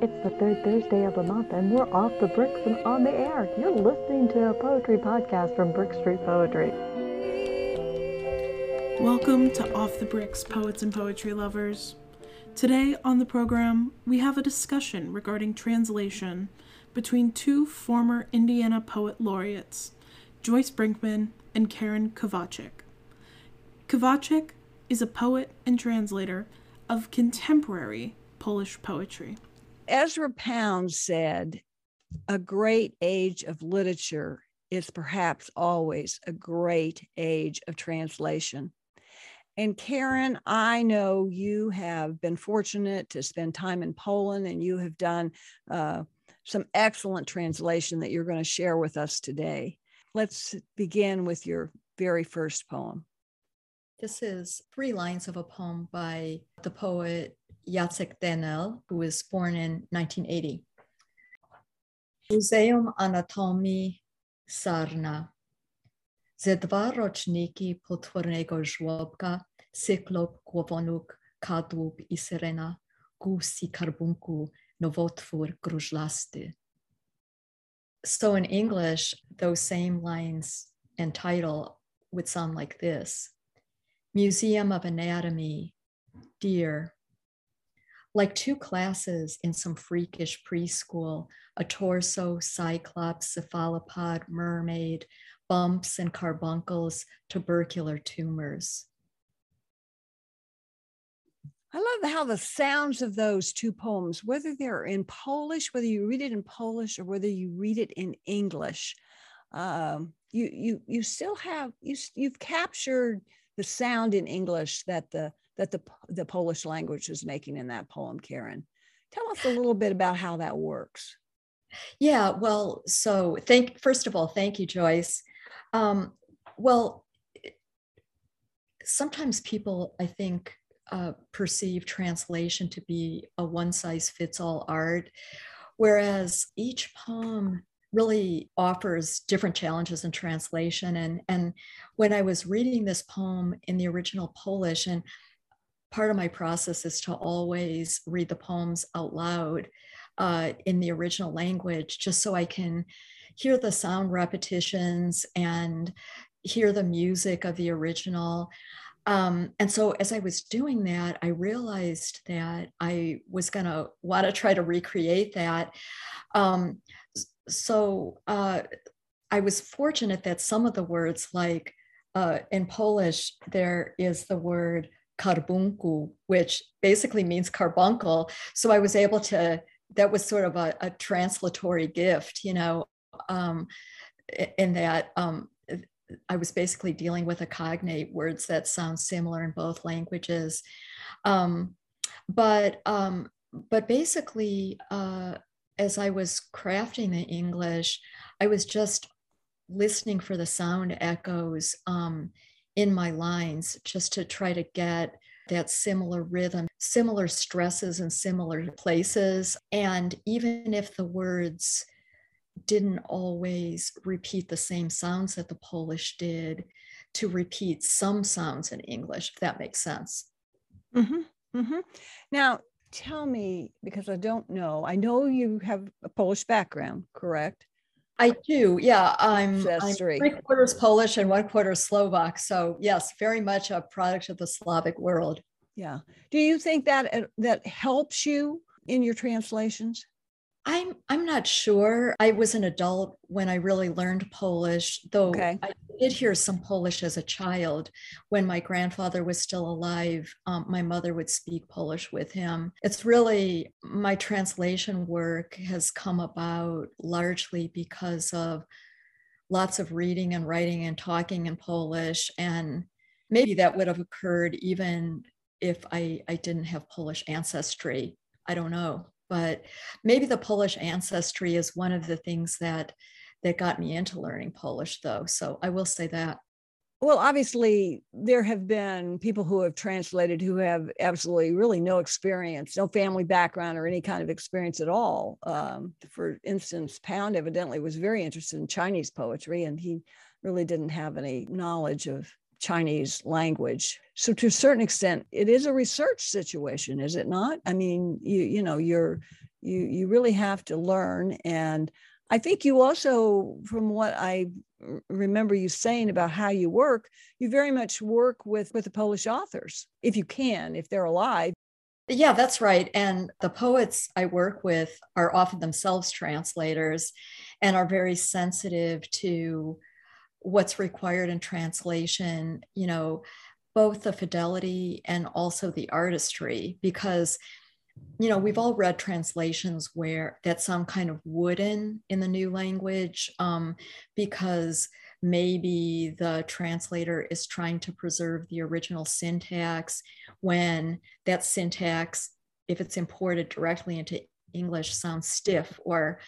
It's the third Thursday of the month, and we're off the bricks and on the air. You're listening to a poetry podcast from Brick Street Poetry. Welcome to Off the Bricks, poets and poetry lovers. Today on the program, we have a discussion regarding translation between two former Indiana poet laureates, Joyce Brinkman and Karen Kovacik. Kovacik is a poet and translator of contemporary Polish poetry. Ezra Pound said, A great age of literature is perhaps always a great age of translation. And Karen, I know you have been fortunate to spend time in Poland and you have done uh, some excellent translation that you're going to share with us today. Let's begin with your very first poem. This is three lines of a poem by the poet Jacek Dehnel, who was born in 1980. Muzeum Anatomii Sarna. Ze dwa roczniki potwornego żłobka, cyklop, głowonóg, kadłub i syrena, guz i karbunku, nowotwór gruźlasty. So in English, those same lines and title would sound like this. Museum of Anatomy, dear, like two classes in some freakish preschool a torso, cyclops, cephalopod, mermaid, bumps and carbuncles, tubercular tumors. I love how the sounds of those two poems, whether they're in Polish, whether you read it in Polish or whether you read it in English, um, you you you still have you you've captured the sound in English that the that the, the Polish language is making in that poem, Karen. Tell us a little bit about how that works. Yeah, well, so thank first of all, thank you, Joyce. Um, well, sometimes people, I think, uh, perceive translation to be a one size fits all art, whereas each poem really offers different challenges in translation. And, and when I was reading this poem in the original Polish, and part of my process is to always read the poems out loud uh, in the original language, just so I can hear the sound repetitions and hear the music of the original. Um, and so as I was doing that, I realized that I was going to want to try to recreate that. Um, so uh, I was fortunate that some of the words, like uh, in Polish, there is the word karbunku, which basically means carbuncle. So I was able to, that was sort of a, a translatory gift, you know, um, in that um, I was basically dealing with a cognate words that sound similar in both languages. Um, but um, but basically, uh, as I was crafting the English, I was just listening for the sound echoes um, in my lines just to try to get that similar rhythm, similar stresses in similar places. And even if the words didn't always repeat the same sounds that the Polish did, to repeat some sounds in English, if that makes sense. Mm-hmm, mm-hmm. Now, tell me, because I don't know, I know you have a Polish background, correct? I do. Yeah, I'm, I'm three quarters Polish and one quarter Slovak. So yes, very much a product of the Slavic world. Yeah. Do you think that uh, that helps you in your translations? I'm I'm not sure. I was an adult when I really learned Polish, though okay. I did hear some Polish as a child. When my grandfather was still alive, um, my mother would speak Polish with him. It's really my translation work has come about largely because of lots of reading and writing and talking in Polish, and maybe that would have occurred even if I I didn't have Polish ancestry. I don't know but maybe the Polish ancestry is one of the things that that got me into learning Polish though. So I will say that. Well, obviously, there have been people who have translated who have absolutely really no experience, no family background, or any kind of experience at all. Um, for instance, Pound evidently was very interested in Chinese poetry, and he really didn't have any knowledge of Chinese language. So to a certain extent, it is a research situation, is it not? I mean, you you know, you're you you really have to learn and i think you also from what i remember you saying about how you work you very much work with with the polish authors if you can if they're alive yeah that's right and the poets i work with are often themselves translators and are very sensitive to what's required in translation you know both the fidelity and also the artistry because you know we've all read translations where that sound kind of wooden in the new language um, because maybe the translator is trying to preserve the original syntax when that syntax if it's imported directly into english sounds stiff or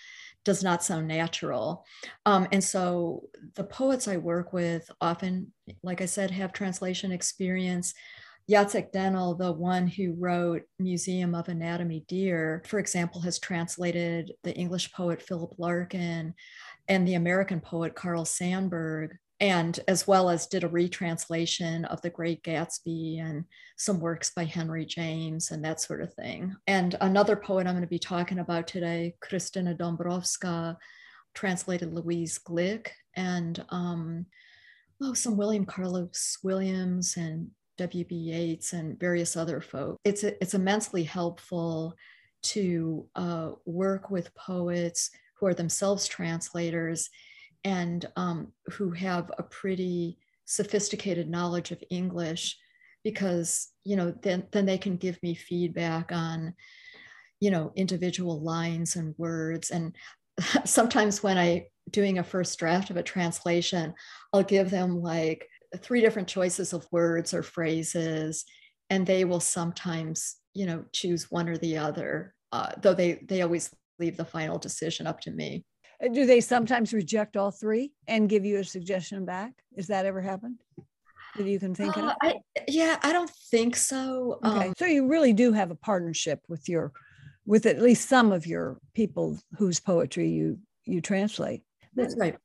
does not sound natural. Um, and so the poets i work with often like i said have translation experience. Jacek Dehnel, the one who wrote Museum of Anatomy Deer, for example, has translated the English poet Philip Larkin and the American poet Carl Sandburg, and as well as did a retranslation of The Great Gatsby and some works by Henry James and that sort of thing. And another poet I'm going to be talking about today, Krystyna Dąbrowska, translated Louise Glück and um, oh, some William Carlos Williams and W.B. Yeats and various other folks. It's, it's immensely helpful to uh, work with poets who are themselves translators and um, who have a pretty sophisticated knowledge of English because, you know, then, then they can give me feedback on, you know, individual lines and words. And sometimes when I doing a first draft of a translation, I'll give them like three different choices of words or phrases, and they will sometimes, you know, choose one or the other. Uh, though they they always leave the final decision up to me. Do they sometimes reject all three and give you a suggestion back? Is that ever happened? That you can think uh, of? I, yeah, I don't think so. Okay, um, so you really do have a partnership with your, with at least some of your people whose poetry you you translate. That's right.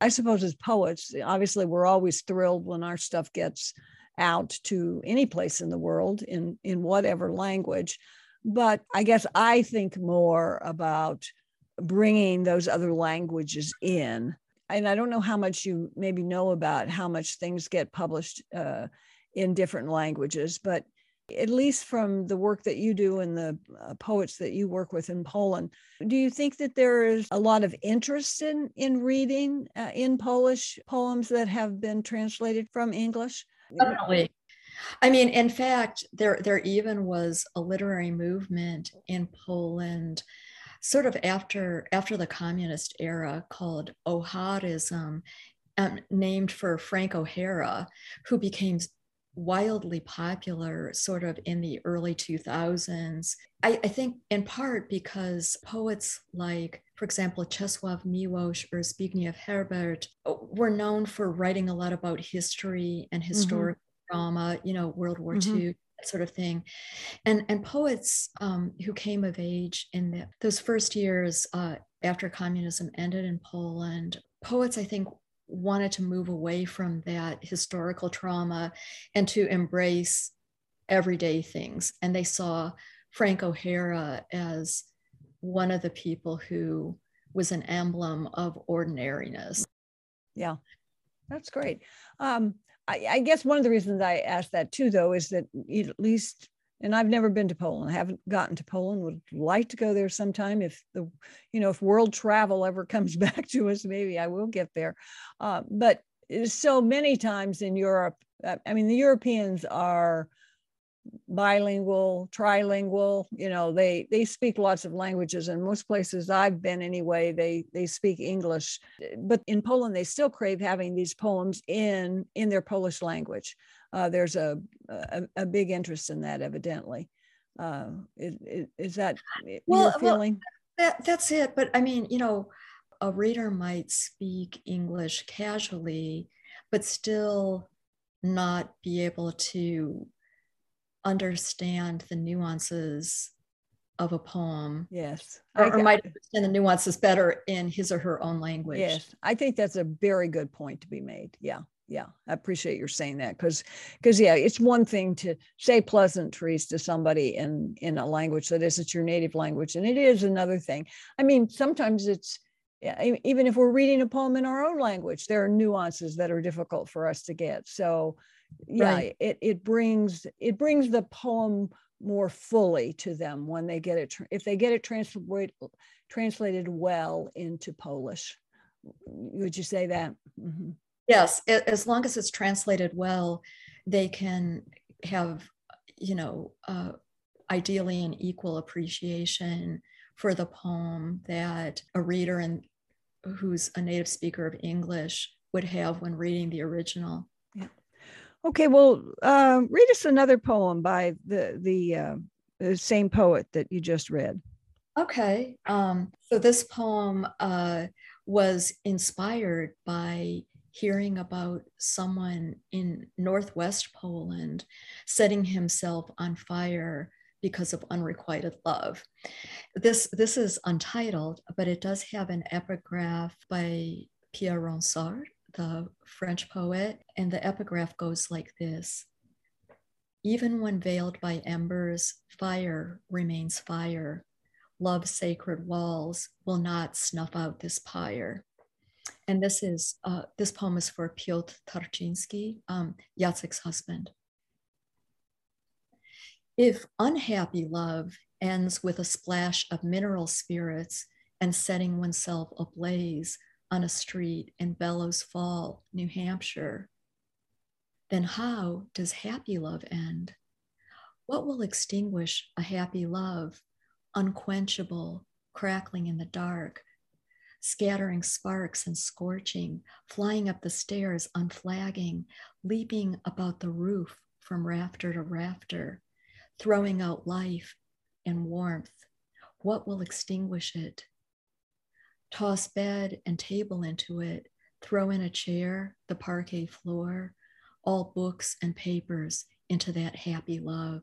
I suppose as poets, obviously we're always thrilled when our stuff gets out to any place in the world in in whatever language. But I guess I think more about bringing those other languages in. And I don't know how much you maybe know about how much things get published uh, in different languages, but at least from the work that you do and the uh, poets that you work with in Poland, do you think that there is a lot of interest in in reading uh, in Polish poems that have been translated from English? Definitely. I mean, in fact, there there even was a literary movement in Poland sort of after after the communist era called Oharism, um, named for Frank O'Hara, who became wildly popular sort of in the early 2000s. I, I, think in part because poets like, for example, Czesław Miłosz or Zbigniew Herbert uh, were known for writing a lot about history and mm-hmm. historic mm-hmm. drama, you know, World War mm-hmm. II sort of thing and and poets um, who came of age in the, those first years uh, after communism ended in poland poets i think wanted to move away from that historical trauma and to embrace everyday things. And they saw Frank O'Hara as one of the people who was an emblem of ordinariness. Yeah, that's great. Um, I, I, guess one of the reasons I asked that too, though, is that at least and I've never been to Poland. I haven't gotten to Poland. Would like to go there sometime if the, you know, if world travel ever comes back to us, maybe I will get there. Uh, but so many times in Europe, uh, I mean, the Europeans are bilingual, trilingual. You know, they they speak lots of languages, and most places I've been anyway, they they speak English. But in Poland, they still crave having these poems in in their Polish language uh, there's a, a, a big interest in that evidently. Uh, is, is, that well, your feeling? Well, that, that's it. But I mean, you know, a reader might speak English casually, but still not be able to understand the nuances of a poem. Yes. Or, or might understand the nuances better in his or her own language. Yes. I think that's a very good point to be made. Yeah yeah i appreciate your saying that because because yeah it's one thing to say pleasantries to somebody in in a language that isn't your native language and it is another thing i mean sometimes it's even if we're reading a poem in our own language there are nuances that are difficult for us to get so yeah right. it, it brings it brings the poem more fully to them when they get it if they get it translated translated well into polish would you say that mm-hmm. Yes, as long as it's translated well, they can have, you know, uh, ideally an equal appreciation for the poem that a reader and who's a native speaker of English would have when reading the original. Okay. Well, uh, read us another poem by the the, uh, the same poet that you just read. Okay. Um, so this poem uh, was inspired by hearing about someone in Northwest Poland setting himself on fire because of unrequited love. This, this is untitled, but it does have an epigraph by Pierre Ronsard, the French poet, and the epigraph goes like this Even when veiled by embers, fire remains fire. Love's sacred walls will not snuff out this pyre and this is uh, this poem is for Piotr Tarczyński, um, Jacek's husband. If unhappy love ends with a splash of mineral spirits and setting oneself ablaze on a street in Bellows Fall, New Hampshire, then how does happy love end? What will extinguish a happy love, unquenchable, crackling in the dark, scattering sparks and scorching, flying up the stairs unflagging, leaping about the roof from rafter to rafter, throwing out life and warmth. What will extinguish it? Toss bed and table into it, throw in a chair, the parquet floor, all books and papers into that happy love.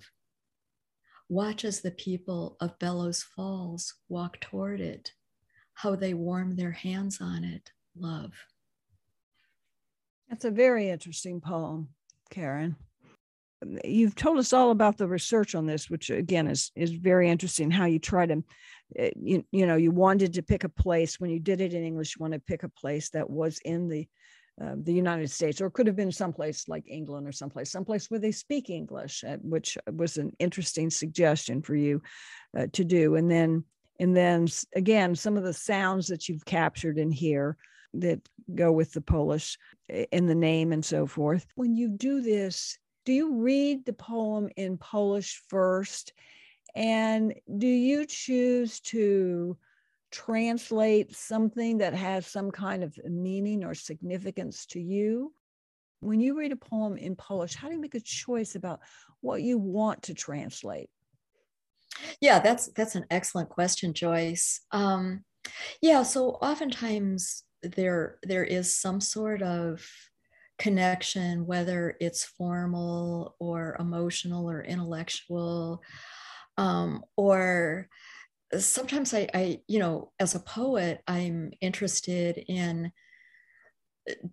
Watch as the people of Bellows Falls walk toward it how they warm their hands on it, love. That's a very interesting poem, Karen. You've told us all about the research on this, which again is is very interesting. How you try to, eh, you, you know, you wanted to pick a place when you did it in English. You want to pick a place that was in the uh, the United States, or could have been someplace like England or someplace, someplace where they speak English, uh, which was an interesting suggestion for you uh, to do. And then and then again, some of the sounds that you've captured in here that go with the Polish in the name and so forth. When you do this, do you read the poem in Polish first? And do you choose to translate something that has some kind of meaning or significance to you? When you read a poem in Polish, how do you make a choice about what you want to translate? Yeah, that's that's an excellent question, Joyce. Um, yeah, so oftentimes there there is some sort of connection, whether it's formal or emotional or intellectual, um, or sometimes I, I, you know, as a poet, I'm interested in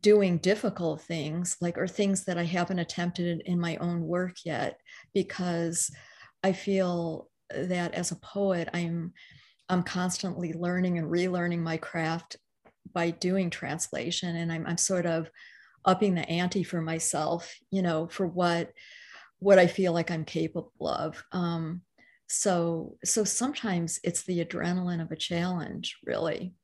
doing difficult things like or things that I haven't attempted in my own work yet because I feel that as a poet, I'm I'm constantly learning and relearning my craft by doing translation, and I'm I'm sort of upping the ante for myself, you know, for what what I feel like I'm capable of. Um, so so sometimes it's the adrenaline of a challenge, really.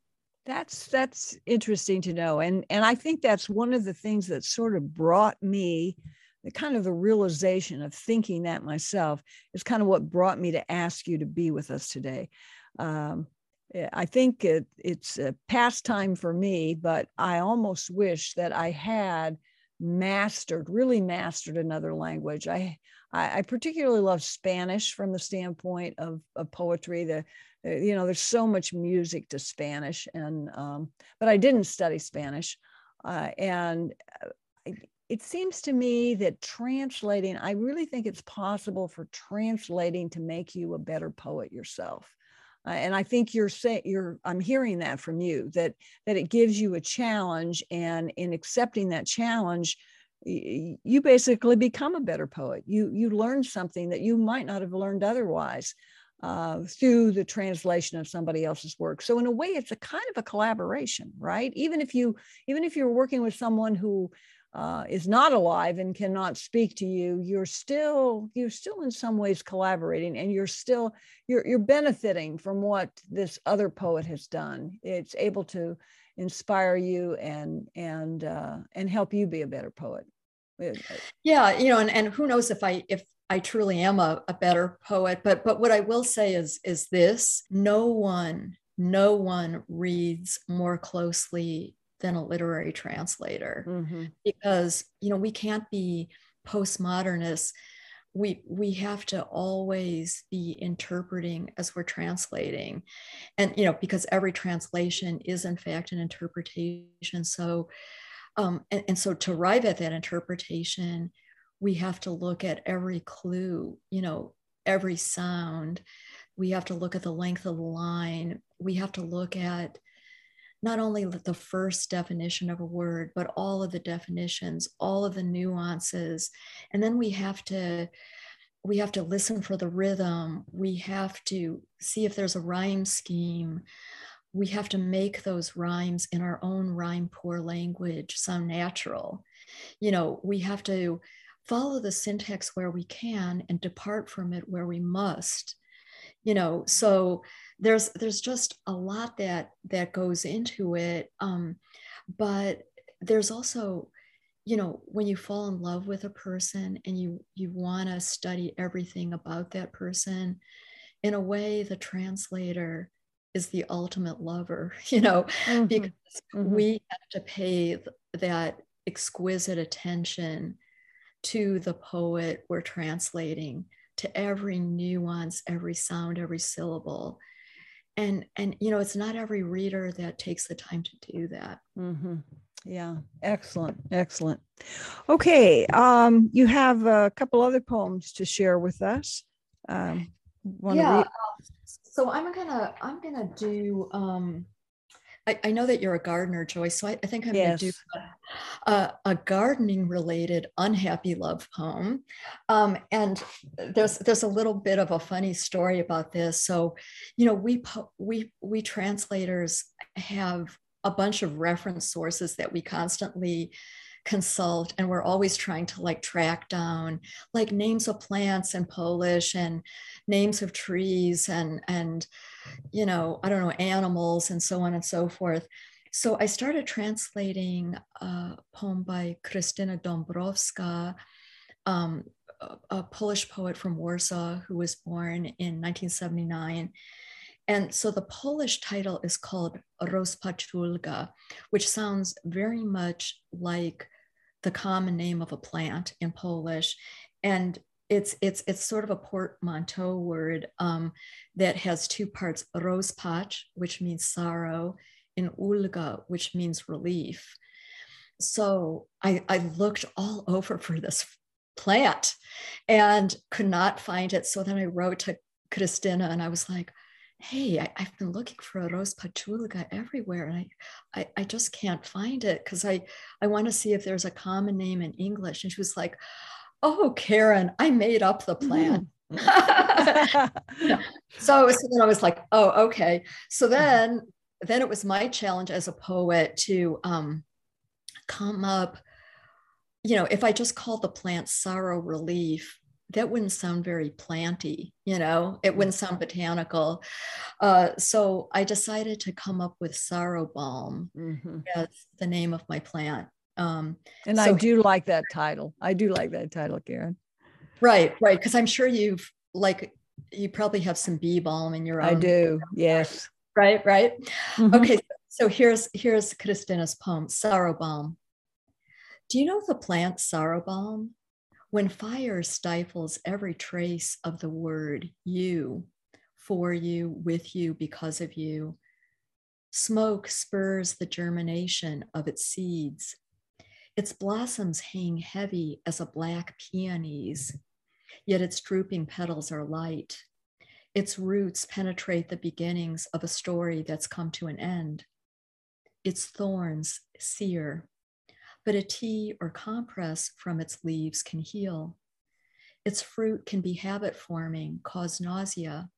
That's that's interesting to know, and and I think that's one of the things that sort of brought me the kind of the realization of thinking that myself is kind of what brought me to ask you to be with us today. Um, I think it, it's a pastime for me, but I almost wish that I had mastered, really mastered another language. I I, particularly love Spanish from the standpoint of, of poetry. The eh, you know there's so much music to Spanish, and um, but I didn't study Spanish, uh, and uh, it seems to me that translating, I really think it's possible for translating to make you a better poet yourself. Uh, and I think you're saying you're I'm hearing that from you that that it gives you a challenge and in accepting that challenge you basically become a better poet. You you learn something that you might not have learned otherwise uh, through the translation of somebody else's work. So in a way it's a kind of a collaboration right? Even if you even if you're working with someone who uh, is not alive and cannot speak to you you're still you're still in some ways collaborating and you're still you're you're benefiting from what this other poet has done. It's able to inspire you and and uh, and help you be a better poet. Uh, yeah you know and, and who knows if i if i truly am a, a better poet but but what i will say is is this no one no one reads more closely than a literary translator. Mm-hmm. because you know we can't be postmodernists. We we have to always be interpreting as we're translating. And you know because every translation is in fact an interpretation. So um and, and so to arrive at that interpretation we have to look at every clue you know every sound. We have to look at the length of the line. We have to look at not only the first definition of a word, but all of the definitions, all of the nuances. And then we have to we have to listen for the rhythm. We have to see if there's a rhyme scheme. We have to make those rhymes in our own rhyme poor language sound natural. You know, we have to follow the syntax where we can and depart from it where we must. You know, so there's there's just a lot that that goes into it um, but there's also you know when you fall in love with a person and you you want to study everything about that person in a way the translator is the ultimate lover you know mm-hmm. because mm-hmm. we have to pay that exquisite attention to the poet we're translating to every nuance every sound every syllable and and you know it's not every reader that takes the time to do that mm-hmm. yeah excellent excellent okay um, you have a couple other poems to share with us um, yeah read? so i'm gonna i'm gonna do um, I, I, know that you're a gardener, Joyce, so I, I think I'm yes. going to do a, a, gardening related unhappy love poem. Um, and there's there's a little bit of a funny story about this. So, you know, we we we translators have a bunch of reference sources that we constantly consult and we're always trying to like track down like names of plants in polish and names of trees and and you know, I don't know, animals and so on and so forth. So I started translating a poem by Krystyna Dąbrowska, um, a, a Polish poet from Warsaw who was born in 1979. And so the Polish title is called Rozpaczulka, which sounds very much like the common name of a plant in Polish. And it's it's it's sort of a portmanteau word um, that has two parts: rozpacz, which means sorrow, and ulga, which means relief. So I, I looked all over for this plant and could not find it. So then I wrote to Krystyna and I was like, hey, I, have been looking for a rose rozpaczulka everywhere and I, I, I just can't find it because I, I want to see if there's a common name in English. And she was like, oh, Karen, I made up the plan. Mm. so, so then I was like, oh, okay. So mm-hmm. then, then it was my challenge as a poet to um, come up, you know, if I just called the plant sorrow relief, that wouldn't sound very planty, you know, it wouldn't sound botanical. Uh, so I decided to come up with sorrow balm mm-hmm. as the name of my plant. Um, and so, I do like that title. I do like that title, Karen. Right, right. Because I'm sure you've like you probably have some bee balm in your own. I do. Yes. Right, right. Mm-hmm. Okay. So here's here's Krystyna's poem, Sorrow Balm. Do you know the plant sorrow balm? When fire stifles every trace of the word you, for you, with you, because of you, smoke spurs the germination of its seeds its blossoms hang heavy as a black peony's, yet its drooping petals are light. Its roots penetrate the beginnings of a story that's come to an end. Its thorns sear, but a tea or compress from its leaves can heal. Its fruit can be habit forming, cause nausea.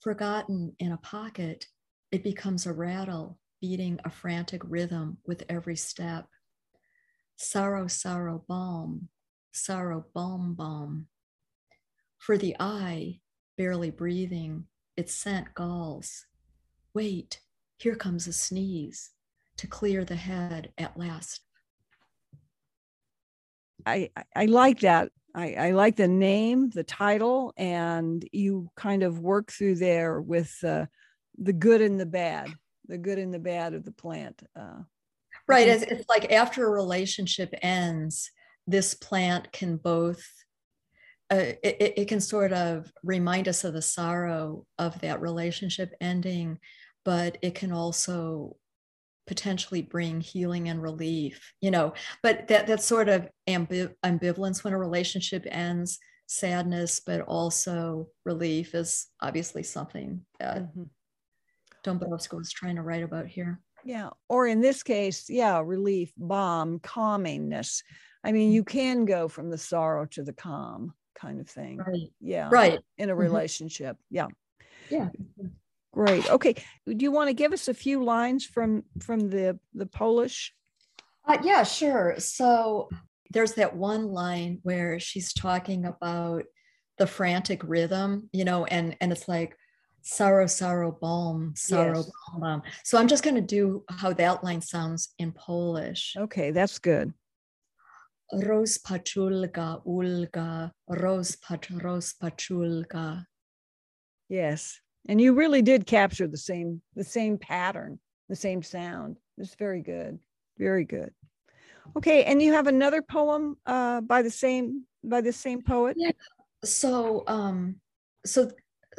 Forgotten in a pocket, it becomes a rattle, beating a frantic rhythm with every step. Sorrow, sorrow, balm, sorrow, balm, balm. For the eye, barely breathing, its scent galls. Wait, here comes a sneeze to clear the head at last. I, I like that. I, I like the name, the title, and you kind of work through there with uh, the good and the bad, the good and the bad of the plant. Uh, right. It's, it's like after a relationship ends, this plant can both uh, it, it, can sort of remind us of the sorrow of that relationship ending, but it can also potentially bring healing and relief, you know. But that that sort of ambiv- ambivalence when a relationship ends, sadness, but also relief is obviously something that mm-hmm. Was trying to write about here. Yeah, or in this case, yeah, relief, balm, calmingness. I mean, you can go from the sorrow to the calm kind of thing. Right. Yeah. Right. In a mm-hmm. relationship. Yeah. Yeah. Great. Okay. Do you want to give us a few lines from from the the Polish? Uh, yeah, sure. So there's that one line where she's talking about the frantic rhythm, you know, and and it's like sorrow, sorrow, balm, sorrow, yes. balm. So I'm just going to do how that line sounds in Polish. Okay, that's good. Rozpaczulka, ulga, rozpacz, rozpaczulka. Yes. And you really did capture the same the same pattern, the same sound. It's very good. Very good. Okay, and you have another poem uh, by the same by the same poet. Yeah. So um, so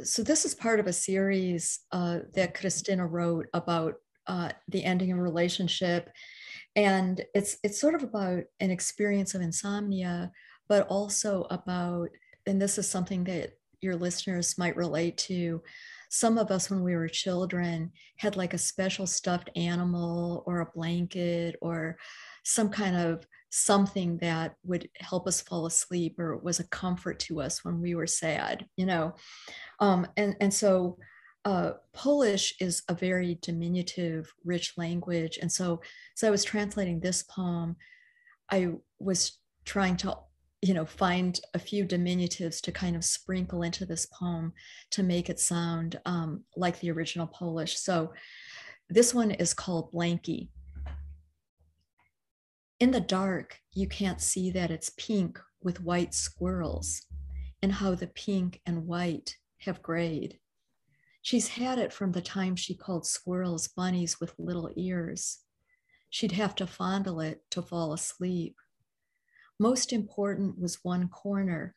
so this is part of a series uh, that Krystyna wrote about uh, the ending of a relationship and it's it's sort of about an experience of insomnia but also about and this is something that your listeners might relate to some of us when we were children had like a special stuffed animal or a blanket or some kind of something that would help us fall asleep or was a comfort to us when we were sad you know um, and and so uh, Polish is a very diminutive, rich language. And so, so I was translating this poem. I was trying to, you know, find a few diminutives to kind of sprinkle into this poem to make it sound um, like the original Polish. So this one is called Blanky. In the dark, you can't see that it's pink with white squirrels and how the pink and white have grayed She's had it from the time she called squirrels bunnies with little ears. She'd have to fondle it to fall asleep. Most important was one corner,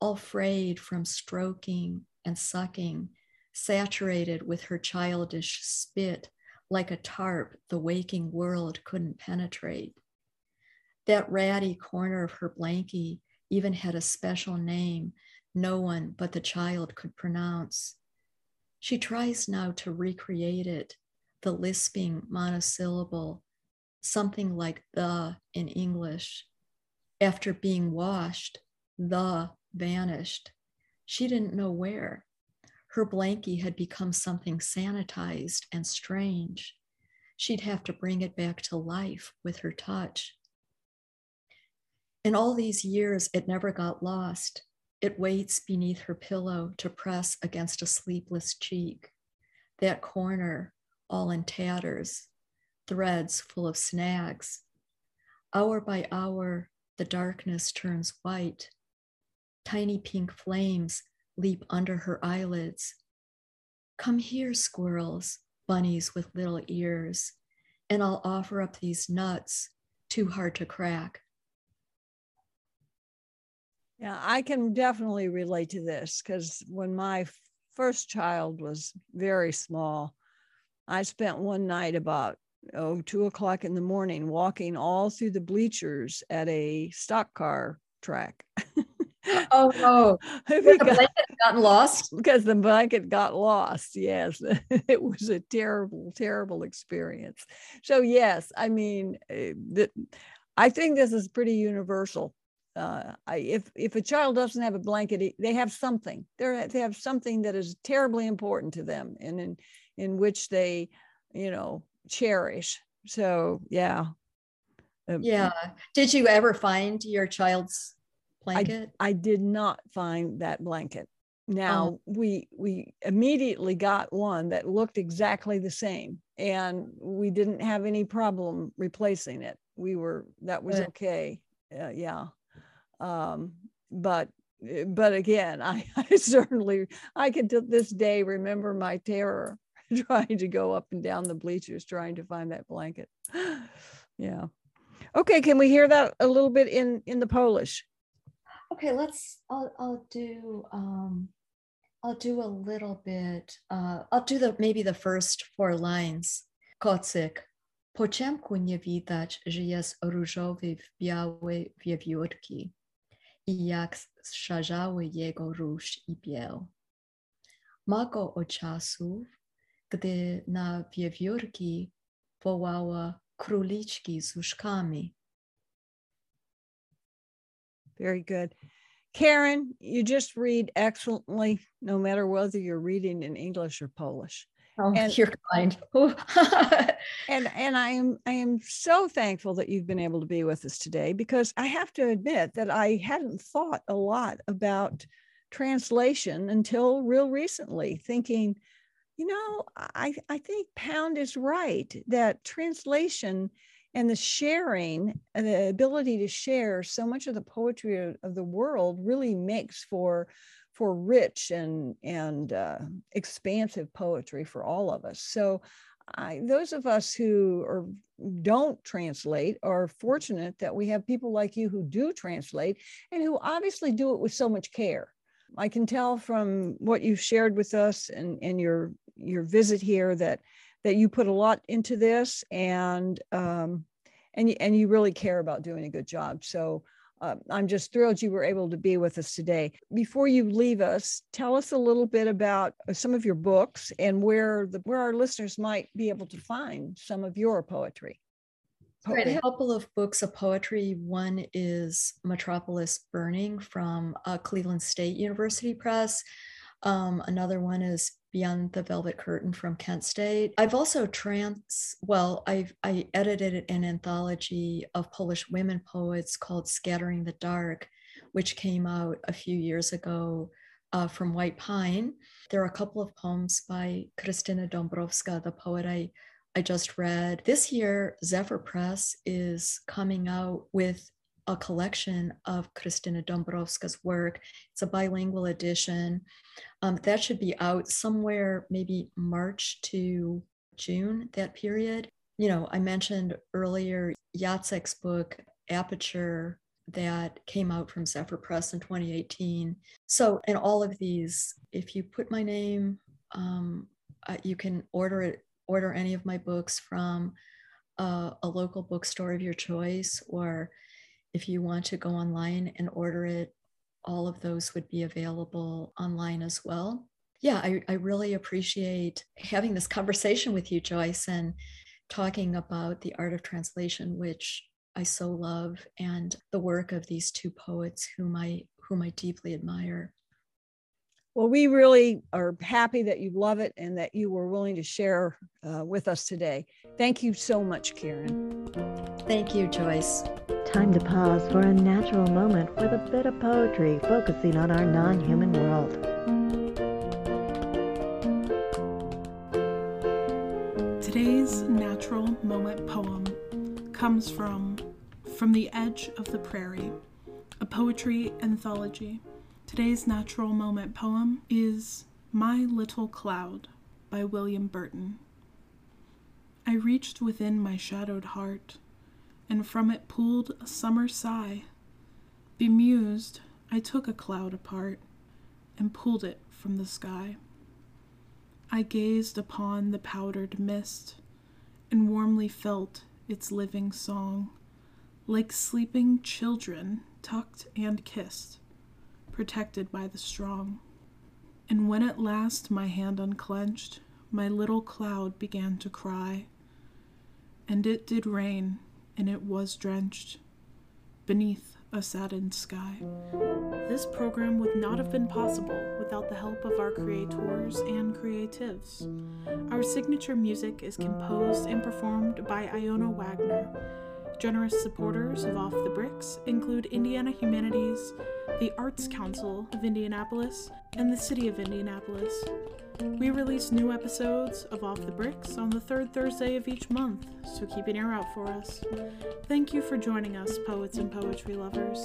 all frayed from stroking and sucking, saturated with her childish spit, like a tarp the waking world couldn't penetrate. That ratty corner of her blankie even had a special name no one but the child could pronounce. She tries now to recreate it, the lisping monosyllable, something like the in English. After being washed, the vanished. She didn't know where. Her blankie had become something sanitized and strange. She'd have to bring it back to life with her touch. In all these years, it never got lost. It waits beneath her pillow to press against a sleepless cheek. That corner, all in tatters, threads full of snags. Hour by hour, the darkness turns white. Tiny pink flames leap under her eyelids. Come here, squirrels, bunnies with little ears, and I'll offer up these nuts too hard to crack. Yeah, I can definitely relate to this because when my first child was very small, I spent one night about oh two o'clock in the morning walking all through the bleachers at a stock car track. Oh no! because, the blanket gotten lost. Because the blanket got lost. Yes, it was a terrible, terrible experience. So yes, I mean, eh, the, I think this is pretty universal. Uh, I, if if a child doesn't have a blanket, they have something. They they have something that is terribly important to them, and in in which they, you know, cherish. So yeah. Um, yeah. Did you ever find your child's blanket? I, I did not find that blanket. Now oh. we we immediately got one that looked exactly the same, and we didn't have any problem replacing it. We were that was Good. okay. Uh, yeah, um, but but again, I, I certainly I can to this day remember my terror trying to go up and down the bleachers trying to find that blanket. yeah. Okay, can we hear that a little bit in in the Polish? Okay, let's. I'll I'll do. Um, I'll do a little bit. Uh, I'll do the maybe the first four lines. Kocyk. Po ciemku nie widać, że jest różowy w białe wiewiórki i jak szarzały jego róż i biel. Ma go czasów, gdy na wiewiórki wołała króliczki z łóżkami. Very good. Karen, you just read excellently, no matter whether you're reading in English or Polish. Oh, and, you're kind. and and I am I am so thankful that you've been able to be with us today because I have to admit that I hadn't thought a lot about translation until real recently, thinking, you know, I, I think Pound is right that translation and the sharing and the ability to share so much of the poetry of, of the world really makes for for rich and and uh, expansive poetry for all of us. So I, those of us who are don't translate are fortunate that we have people like you who do translate and who obviously do it with so much care. I can tell from what you've shared with us and, and your your visit here that that you put a lot into this and um, and you, and you really care about doing a good job. So uh, I'm just thrilled you were able to be with us today. Before you leave us, tell us a little bit about uh, some of your books and where the where our listeners might be able to find some of your poetry. Right, a couple of books of poetry. One is Metropolis Burning from uh, Cleveland State University Press. Um, another one is Beyond the Velvet Curtain from Kent State. I've also trans, well, I've I edited an anthology of Polish women poets called Scattering the Dark, which came out a few years ago uh, from White Pine. There are a couple of poems by Krystyna Dąbrowska, the poet I I just read. This year, Zephyr Press is coming out with a collection of Krystyna Dąbrowska's work. It's a bilingual edition. Um, that should be out somewhere maybe March to June, that period. You know, I mentioned earlier Jacek's book, Aperture, that came out from Zephyr Press in 2018. So, in all of these, if you put my name, um, uh, you can order it, order any of my books from uh, a local bookstore of your choice, or if you want to go online and order it, all of those would be available online as well. Yeah, I, I really appreciate having this conversation with you, Joyce, and talking about the art of translation, which I so love, and the work of these two poets whom I whom I deeply admire. Well, we really are happy that you love it and that you were willing to share uh, with us today. Thank you so much, Karen. Thank you, Joyce. Time to pause for a natural moment with a bit of poetry focusing on our non human world. Today's natural moment poem comes from From the Edge of the Prairie, a poetry anthology. Today's natural moment poem is My Little Cloud by William Burton. I reached within my shadowed heart and from it pooled a summer sigh. Bemused, I took a cloud apart and pulled it from the sky. I gazed upon the powdered mist and warmly felt its living song, like sleeping children tucked and kissed, protected by the strong. And when at last my hand unclenched, my little cloud began to cry. And it did rain, and it was drenched beneath a saddened sky. This program would not have been possible without the help of our creators and creatives. Our signature music is composed and performed by Iona Wagner. Generous supporters of Off the Bricks include Indiana Humanities, the Arts Council of Indianapolis, and the City of Indianapolis. We release new episodes of Off the Bricks on the third Thursday of each month, so keep an ear out for us. Thank you for joining us, poets and poetry lovers.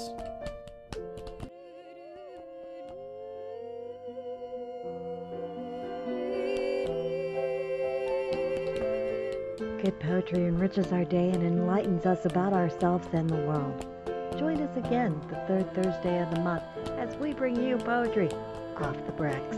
Good poetry enriches our day and enlightens us about ourselves and the world. Join us again the third Thursday of the month as we bring you poetry off the bricks.